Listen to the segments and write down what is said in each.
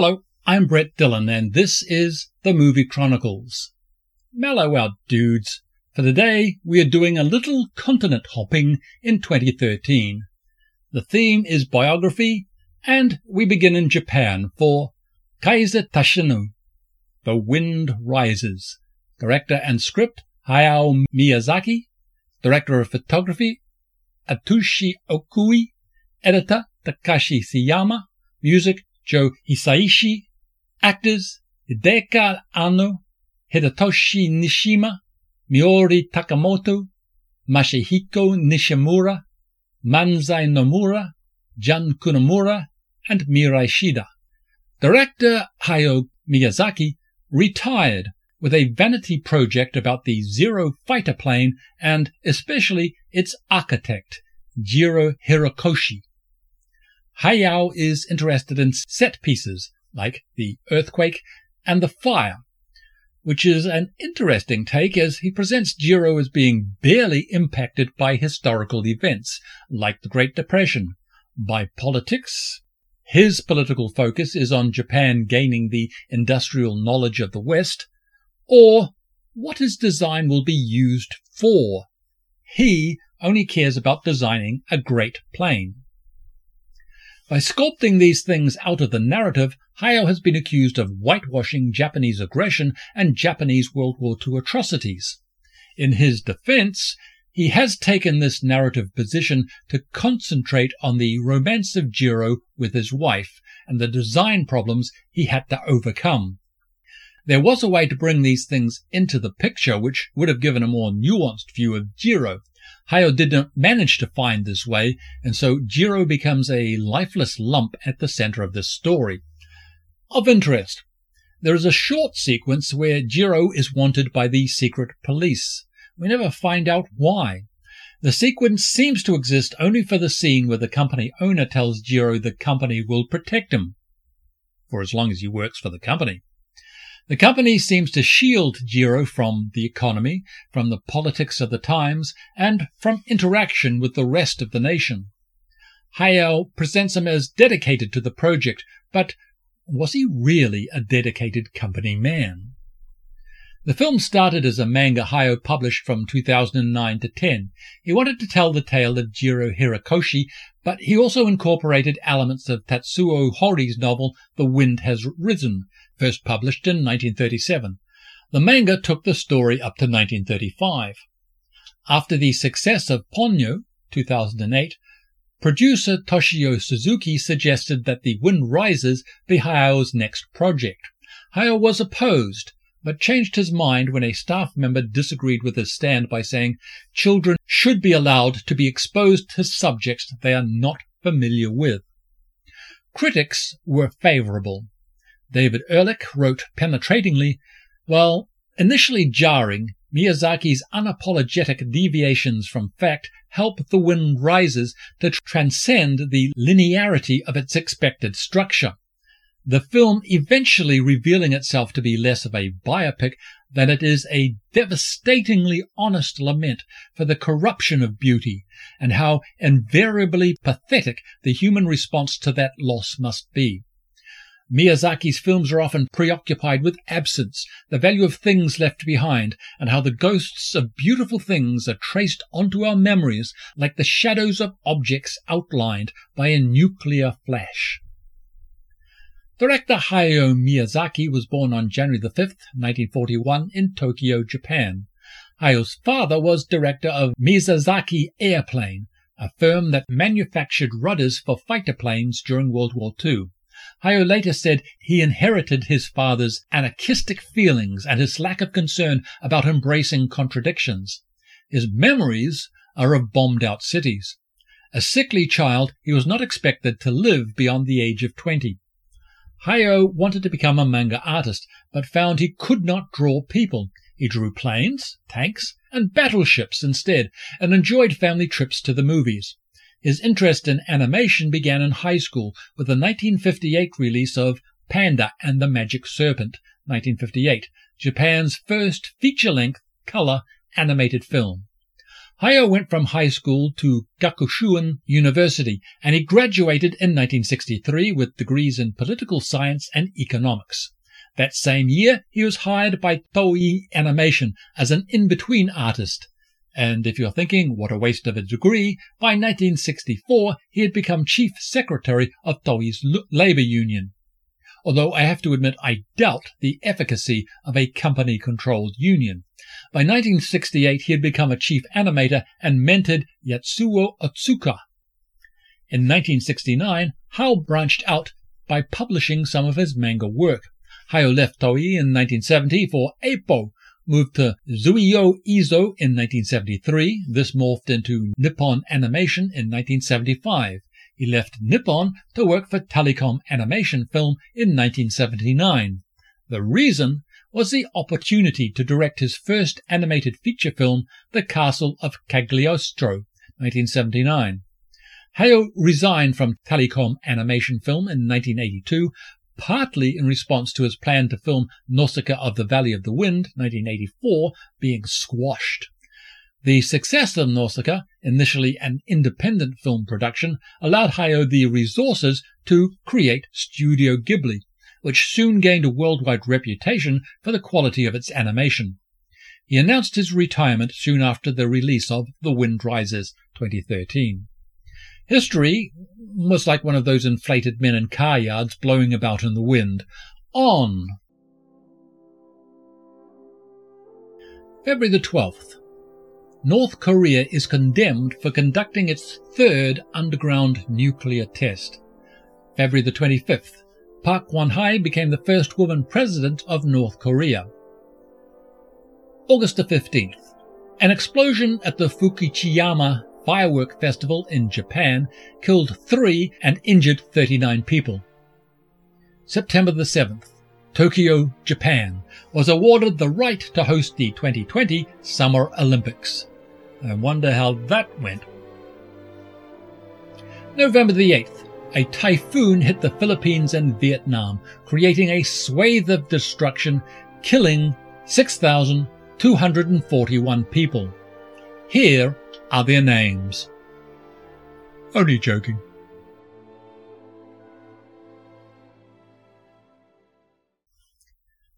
Hello, I'm Brett Dillon, and this is the Movie Chronicles. Mellow out, dudes. For today, we are doing a little continent hopping in 2013. The theme is biography, and we begin in Japan for Kaze Tachinu, The Wind Rises. Director and script Hayao Miyazaki. Director of photography Atsushi Okui. Editor Takashi Seyama. Music Joe Hisaishi. Actors Hideki Anno, Hidetoshi Nishijima, Miori Takimoto, Masahiko Nishimura, Mansai Nomura, Jun Kunimura, and Mirai Shida. Director Hayao Miyazaki retired with a vanity project about the Zero fighter plane and especially its architect, Jiro Horikoshi. Hayao is interested in set pieces like the earthquake and the fire, which is an interesting take as he presents Jiro as being barely impacted by historical events like the Great Depression, by politics. His political focus is on Japan gaining the industrial knowledge of the West, or what his design will be used for. He only cares about designing a great plane. By sculpting these things out of the narrative, Hayao has been accused of whitewashing Japanese aggression and Japanese World War II atrocities. In his defense, he has taken this narrative position to concentrate on the romance of Jiro with his wife and the design problems he had to overcome. There was a way to bring these things into the picture which would have given a more nuanced view of Jiro, Hayao didn't manage to find this way, and so Jiro becomes a lifeless lump at the center of this story. Of interest, there is a short sequence where Jiro is wanted by the secret police. We never find out why. The sequence seems to exist only for the scene where the company owner tells Jiro the company will protect him for as long as he works for the company. The company seems to shield Jiro from the economy, from the politics of the times, and from interaction with the rest of the nation. Hayao presents him as dedicated to the project, but was he really a dedicated company man? The film started as a manga Hayao published from 2009 to 10. He wanted to tell the tale of Jiro Horikoshi, but he also incorporated elements of Tatsuo Hori's novel The Wind Has Risen, first published in 1937. The manga took the story up to 1935. After the success of Ponyo, 2008, producer Toshio Suzuki suggested that The Wind Rises be Hayao's next project. Hayao was opposed, but changed his mind when a staff member disagreed with his stand by saying children should be allowed to be exposed to subjects they are not familiar with. Critics were favorable. David Ehrlich wrote penetratingly, while initially jarring, Miyazaki's unapologetic deviations from fact help The Wind Rises to transcend the linearity of its expected structure. The film eventually revealing itself to be less of a biopic than it is a devastatingly honest lament for the corruption of beauty and how invariably pathetic the human response to that loss must be. Miyazaki's films are often preoccupied with absence, the value of things left behind, and how the ghosts of beautiful things are traced onto our memories like the shadows of objects outlined by a nuclear flash. Director Hayao Miyazaki was born on January 5, 1941 in Tokyo, Japan. Hayao's father was director of Miyazaki Airplane, a firm that manufactured rudders for fighter planes during World War II. Hayao later said he inherited his father's anarchistic feelings and his lack of concern about embracing contradictions. His memories are of bombed out cities. A sickly child, he was not expected to live beyond the age of 20. Hayao wanted to become a manga artist, but found he could not draw people. He drew planes, tanks, and battleships instead, and enjoyed family trips to the movies. His interest in animation began in high school with the 1958 release of Panda and the Magic Serpent, 1958, Japan's first feature-length color animated film. Hayao went from high school to Gakushuin University and he graduated in 1963 with degrees in political science and economics. That same year, he was hired by Toei Animation as an in-between artist. And if you're thinking, what a waste of a degree, by 1964 he had become chief secretary of Toei's labor union. Although I have to admit I doubt the efficacy of a company-controlled union. By 1968, he had become a chief animator and mentored Yasuo Otsuka. In 1969, Hayao branched out by publishing some of his manga work. Hayao left Toei in 1970 for Ippo, moved to Zuiyo Eizo in 1973. This morphed into Nippon Animation in 1975. He left Nippon to work for Telecom Animation Film in 1979. The reason was the opportunity to direct his first animated feature film, The Castle of Cagliostro, 1979. Hayao resigned from Telecom Animation Film in 1982, partly in response to his plan to film Nausicaa of the Valley of the Wind, 1984, being squashed. The success of Nausicaa, initially an independent film production, allowed Hayao the resources to create Studio Ghibli, which soon gained a worldwide reputation for the quality of its animation. He announced his retirement soon after the release of The Wind Rises 2013. History was like one of those inflated men in car yards blowing about in the wind. On. February the 12th. North Korea is condemned for conducting its third underground nuclear test. February the 25th. Park won-hye became the first woman president of North Korea. August the 15th. An explosion at the Fukuchiyama Firework Festival in Japan killed three and injured 39 people. September the 7th. Tokyo, Japan was awarded the right to host the 2020 Summer Olympics. I wonder how that went. November the 8th a typhoon hit the Philippines and Vietnam, creating a swathe of destruction, killing 6,241 people. Here are their names. Only joking.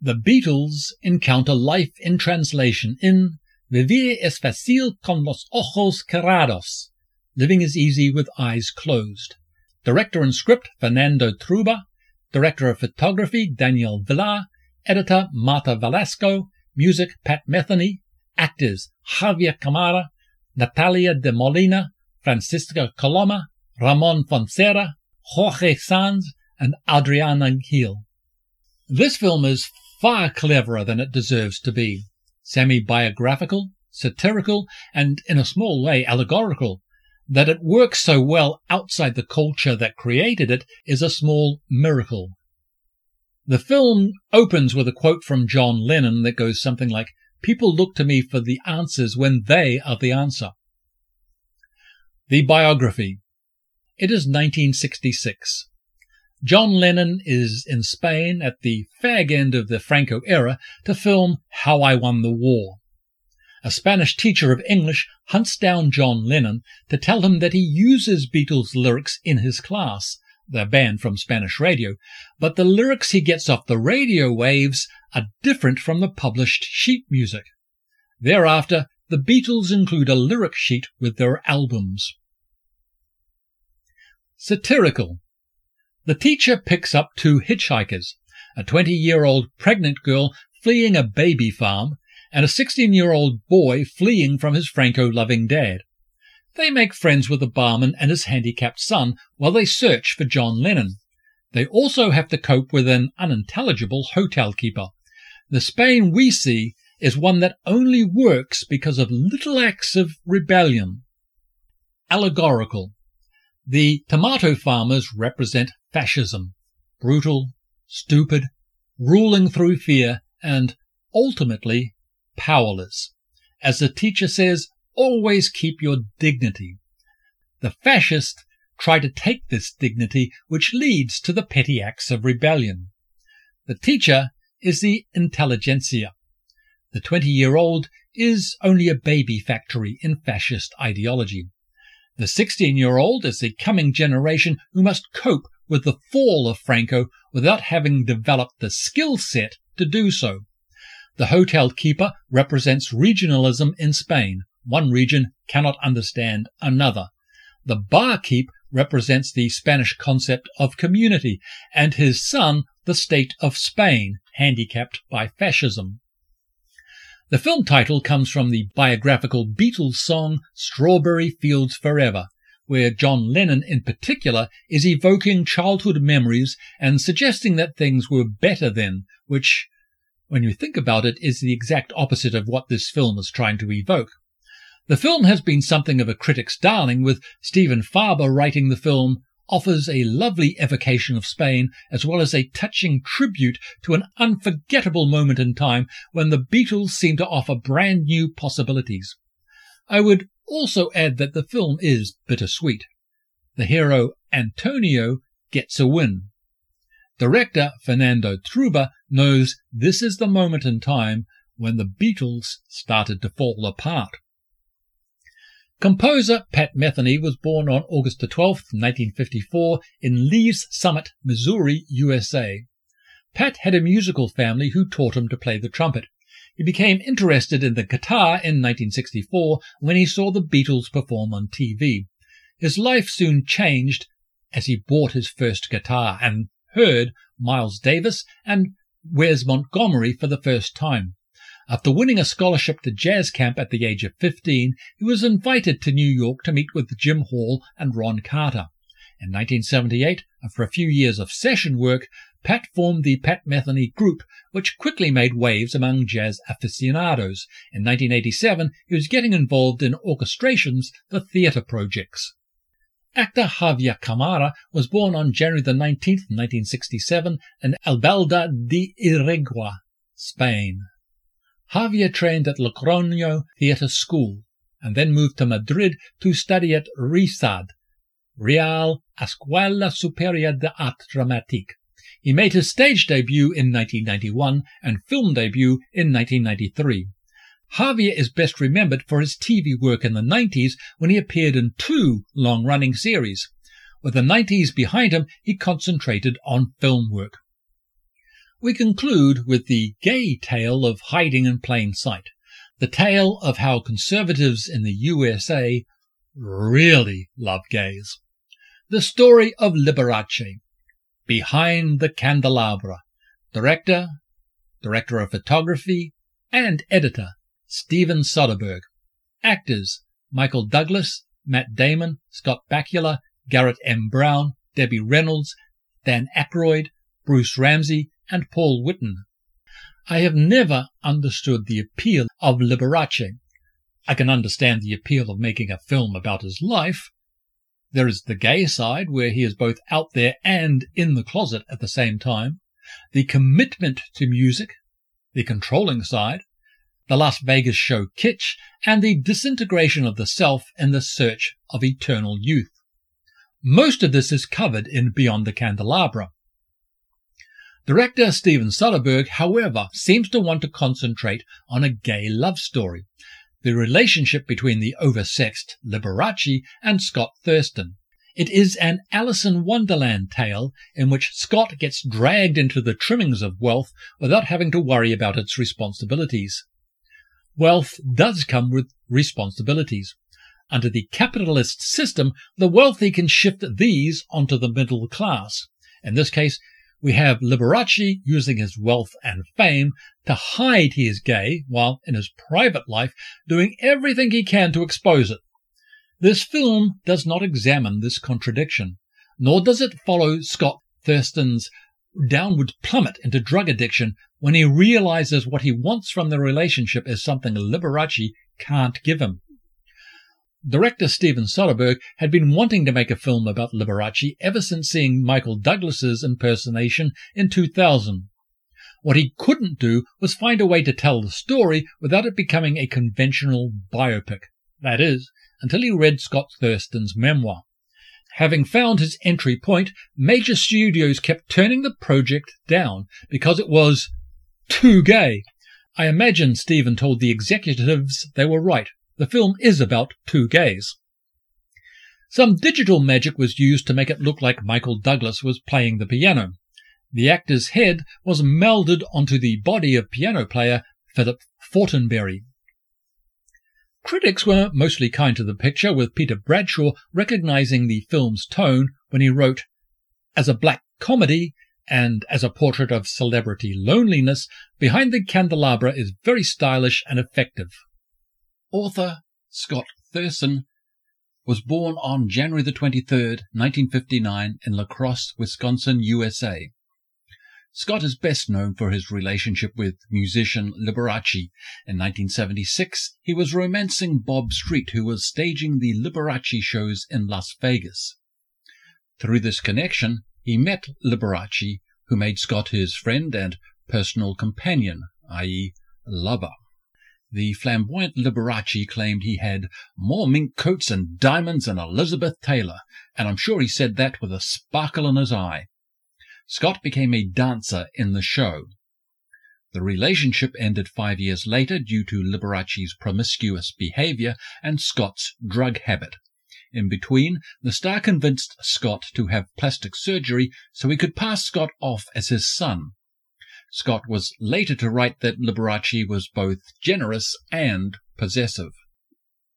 The Beatles encounter life in translation in Vivir es fácil con los ojos cerrados. Living is easy with eyes closed. Director and script Fernando Trueba. Director of Photography Daniel Villar, Editor Marta Velasco, Music Pat Metheny, Actors Javier Camara, Natalia de Molina, Francisca Coloma, Ramon Fonseca, Jorge Sanz, and Adriana Gil. This film is far cleverer than it deserves to be. Semi-biographical, satirical, and in a small way allegorical, that it works so well outside the culture that created it is a small miracle. The film opens with a quote from John Lennon that goes something like, People look to me for the answers when they are the answer. The biography. It is 1966. John Lennon is in Spain at the fag end of the Franco era to film How I Won the War a Spanish teacher of English hunts down John Lennon to tell him that he uses Beatles lyrics in his class. They're banned from Spanish radio, but the lyrics he gets off the radio waves are different from the published sheet music. Thereafter, the Beatles include a lyric sheet with their albums. Satirical. The teacher picks up two hitchhikers, a 20 year old pregnant girl fleeing a baby farm and a 16 year old boy fleeing from his Franco loving dad. They make friends with the barman and his handicapped son while they search for John Lennon. They also have to cope with an unintelligible hotel keeper. The Spain we see is one that only works because of little acts of rebellion. Allegorical. The tomato farmers represent fascism. Brutal, stupid, ruling through fear, and ultimately powerless. As the teacher says, always keep your dignity. The fascists try to take this dignity, which leads to the petty acts of rebellion. The teacher is the intelligentsia. The 20 year old is only a baby factory in fascist ideology. The 16 year old is the coming generation who must cope with the fall of Franco without having developed the skill set to do so. The hotel keeper represents regionalism in Spain. One region cannot understand another. The barkeep represents the Spanish concept of community, and his son the state of Spain, handicapped by fascism. The film title comes from the biographical Beatles song Strawberry Fields Forever, where John Lennon in particular is evoking childhood memories and suggesting that things were better then, which, when you think about it, is the exact opposite of what this film is trying to evoke. The film has been something of a critic's darling, with Stephen Farber writing the film offers a lovely evocation of Spain as well as a touching tribute to an unforgettable moment in time when the Beatles seem to offer brand new possibilities. I would also add that the film is bittersweet. The hero Antonio gets a win. Director Fernando Trueba knows this is the moment in time when the Beatles started to fall apart. Composer Pat Metheny was born on August 12, 1954, in Lee's Summit, Missouri, USA. Pat had a musical family who taught him to play the trumpet. He became interested in the guitar in 1964 when he saw the Beatles perform on TV. His life soon changed as he bought his first guitar and heard Miles Davis and Wes Montgomery for the first time. After winning a scholarship to jazz camp at the age of 15, he was invited to New York to meet with Jim Hall and Ron Carter. In 1978, after a few years of session work, Pat formed the Pat Metheny Group, which quickly made waves among jazz aficionados. In 1987, he was getting involved in orchestrations for theatre projects. Actor Javier Camara was born on January 19, 1967, in Albelda de Iregua, Spain. Javier trained at Logroño Theatre School and then moved to Madrid to study at RESAD, Real Escuela Superior de Arte Dramatique. He made his stage debut in 1991 and film debut in 1993. Javier is best remembered for his TV work in the 90s when he appeared in two long-running series. With the 90s behind him, he concentrated on film work. We conclude with the gay tale of hiding in plain sight, the tale of how conservatives in the USA really love gays. The story of Liberace, Behind the Candelabra, director, director of photography, and editor Steven Soderbergh, actors Michael Douglas, Matt Damon, Scott Bakula, Garrett M. Brown, Debbie Reynolds, Dan Aykroyd, Bruce Ramsay, and Paul Whitten. I have never understood the appeal of Liberace. I can understand the appeal of making a film about his life. There is the gay side, where he is both out there and in the closet at the same time, the commitment to music, the controlling side, the Las Vegas show kitsch, and the disintegration of the self in the search of eternal youth. Most of this is covered in Beyond the Candelabra. Director Steven Soderbergh, however, seems to want to concentrate on a gay love story, the relationship between the oversexed Liberace and Scott Thurston. It is an Alice in Wonderland tale in which Scott gets dragged into the trimmings of wealth without having to worry about its responsibilities. Wealth does come with responsibilities. Under the capitalist system, the wealthy can shift these onto the middle class. In this case, we have Liberace using his wealth and fame to hide he is gay, while in his private life doing everything he can to expose it. This film does not examine this contradiction, nor does it follow Scott Thurston's downward plummet into drug addiction when he realizes what he wants from the relationship is something Liberace can't give him. Director Steven Soderbergh had been wanting to make a film about Liberace ever since seeing Michael Douglas's impersonation in 2000. What he couldn't do was find a way to tell the story without it becoming a conventional biopic. That is, until he read Scott Thurston's memoir. Having found his entry point, major studios kept turning the project down because it was too gay. I imagine Steven told the executives they were right. The film is about two gays. Some digital magic was used to make it look like Michael Douglas was playing the piano. The actor's head was melded onto the body of piano player Philip Fortenberry. Critics were mostly kind to the picture, with Peter Bradshaw recognizing the film's tone when he wrote, As a black comedy and as a portrait of celebrity loneliness, Behind the Candelabra is very stylish and effective. Author Scott Thurston was born on January the 23rd, 1959 in La Crosse, Wisconsin, USA. Scott is best known for his relationship with musician Liberace. In 1976, he was romancing Bob Street, who was staging the Liberace shows in Las Vegas. Through this connection, he met Liberace, who made Scott his friend and personal companion, i.e., lover. The flamboyant Liberace claimed he had more mink coats and diamonds than Elizabeth Taylor, and I'm sure he said that with a sparkle in his eye. Scott became a dancer in the show. The relationship ended five years later due to Liberace's promiscuous behavior and Scott's drug habit. In between, the star convinced Scott to have plastic surgery so he could pass Scott off as his son. Scott was later to write that Liberace was both generous and possessive.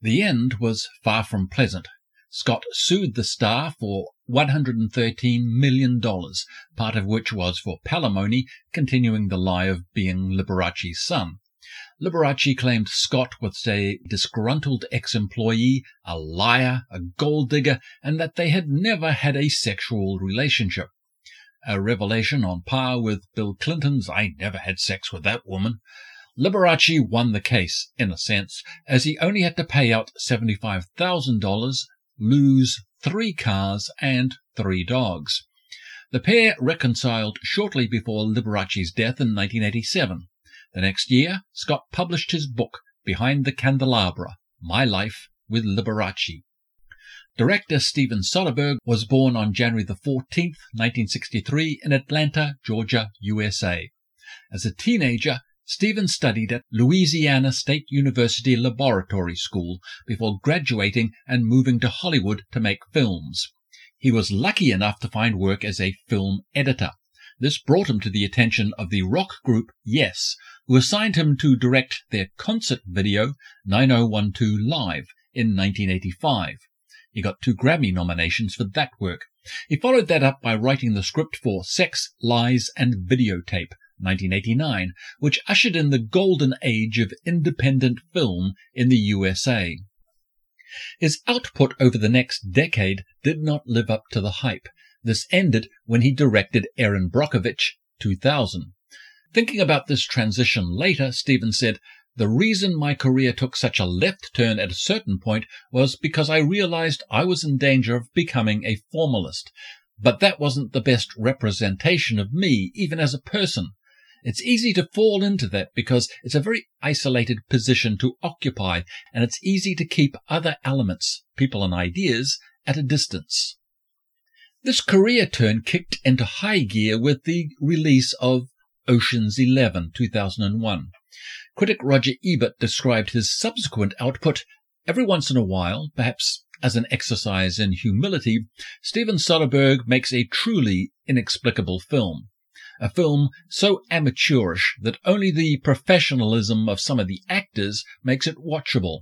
The end was far from pleasant. Scott sued the star for $113 million, part of which was for palimony, continuing the lie of being Liberace's son. Liberace claimed Scott was a disgruntled ex-employee, a liar, a gold digger, and that they had never had a sexual relationship. A revelation on par with Bill Clinton's I never had sex with that woman. Liberace won the case, in a sense, as he only had to pay out $75,000 lose three cars and three dogs. The pair reconciled shortly before Liberace's death in 1987. The next year, Scott published his book, Behind the Candelabra My Life with Liberace. Director Steven Soderbergh was born on January the 14th, 1963 in Atlanta, Georgia, USA. As a teenager, Steven studied at Louisiana State University Laboratory School before graduating and moving to Hollywood to make films. He was lucky enough to find work as a film editor. This brought him to the attention of the rock group Yes, who assigned him to direct their concert video 9012 Live in 1985. He got two Grammy nominations for that work. He followed that up by writing the script for Sex, Lies, and Videotape 1989, which ushered in the golden age of independent film in the USA. His output over the next decade did not live up to the hype. This ended when he directed Erin Brockovich 2000. Thinking about this transition later, Steven said, the reason my career took such a left turn at a certain point was because I realized I was in danger of becoming a formalist. But that wasn't the best representation of me, even as a person. It's easy to fall into that because it's a very isolated position to occupy and it's easy to keep other elements, people and ideas, at a distance. This career turn kicked into high gear with the release of Ocean's Eleven, 2001. Critic Roger Ebert described his subsequent output every once in a while, perhaps as an exercise in humility, Steven Soderbergh makes a truly inexplicable film a film so amateurish that only the professionalism of some of the actors makes it watchable.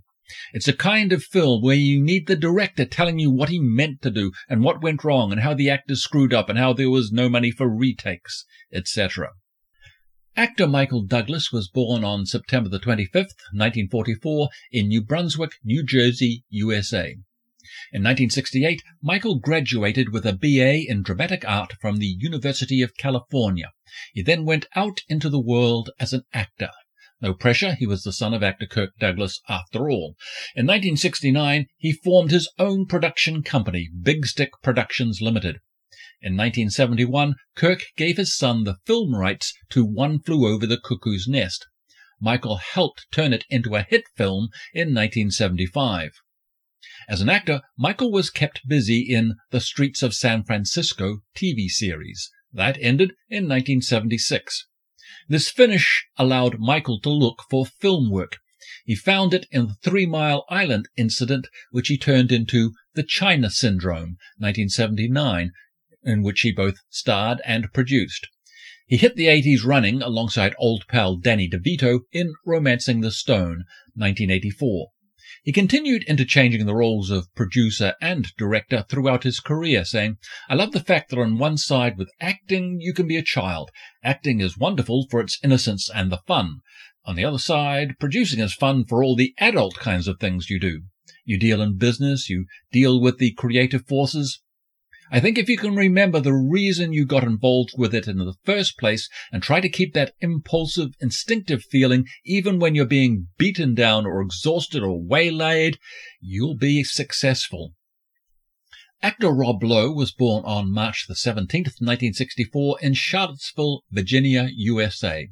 It's a kind of film where you need the director telling you what he meant to do and what went wrong and how the actors screwed up and how there was no money for retakes, etc. Actor Michael Douglas was born on September the 25th, 1944 in New Brunswick, New Jersey, USA. In 1968, Michael graduated with a BA in dramatic art from the University of California. He then went out into the world as an actor. No pressure, he was the son of actor Kirk Douglas after all. In 1969, he formed his own production company, Big Stick Productions Limited. In 1971, Kirk gave his son the film rights to One Flew Over the Cuckoo's Nest. Michael helped turn it into a hit film in 1975. As an actor, Michael was kept busy in The Streets of San Francisco TV series. That ended in 1976. This finish allowed Michael to look for film work. He found it in the Three Mile Island incident, which he turned into The China Syndrome, 1979, in which he both starred and produced. He hit the 80s running alongside old pal Danny DeVito in Romancing the Stone, 1984. He continued interchanging the roles of producer and director throughout his career, saying, I love the fact that on one side with acting you can be a child. Acting is wonderful for its innocence and the fun. On the other side, producing is fun for all the adult kinds of things you do. You deal in business, you deal with the creative forces, I think if you can remember the reason you got involved with it in the first place and try to keep that impulsive, instinctive feeling even when you're being beaten down or exhausted or waylaid, you'll be successful. Actor Rob Lowe was born on March the 17th, 1964 in Charlottesville, Virginia, USA.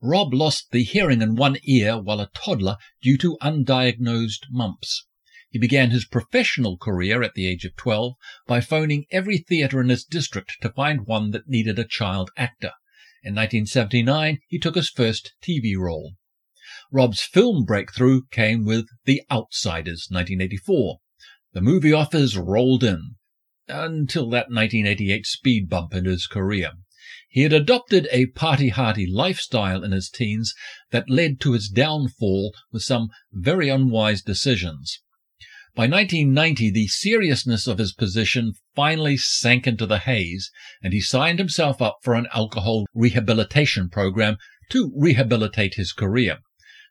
Rob lost the hearing in one ear while a toddler due to undiagnosed mumps. He began his professional career at the age of 12 by phoning every theatre in his district to find one that needed a child actor. In 1979, he took his first TV role. Rob's film breakthrough came with The Outsiders, 1984. The movie offers rolled in, until that 1988 speed bump in his career. He had adopted a party-hardy lifestyle in his teens that led to his downfall with some very unwise decisions. By 1990, the seriousness of his position finally sank into the haze, and he signed himself up for an alcohol rehabilitation program to rehabilitate his career.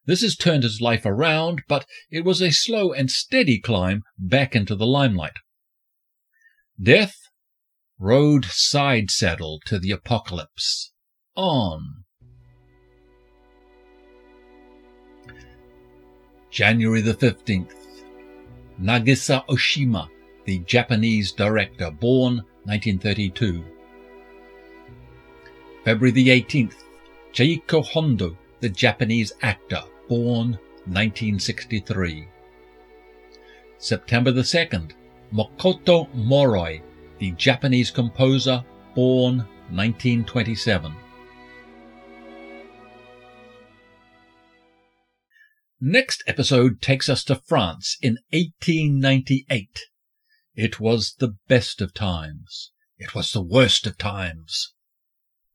This has turned his life around, but it was a slow and steady climb back into the limelight. Death rode side saddle to the apocalypse. On. January the 15th. Nagisa Oshima, the Japanese director, born 1932. February the 18th, Chieko Honda, the Japanese actor, born 1963. September the 2nd, Makoto Moroi, the Japanese composer, born 1927. Next episode takes us to France in 1898. It was the best of times. It was the worst of times.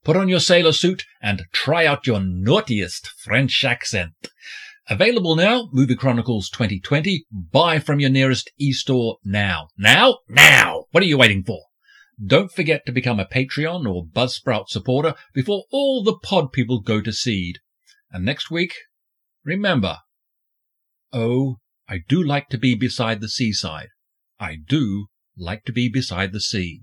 Put on your sailor suit and try out your naughtiest French accent. Available now, Movie Chronicles 2020. Buy from your nearest e-store now. Now? Now! What are you waiting for? Don't forget to become a Patreon or Buzzsprout supporter before all the pod people go to seed. And next week, remember, Oh, I do like to be beside the seaside. I do like to be beside the sea.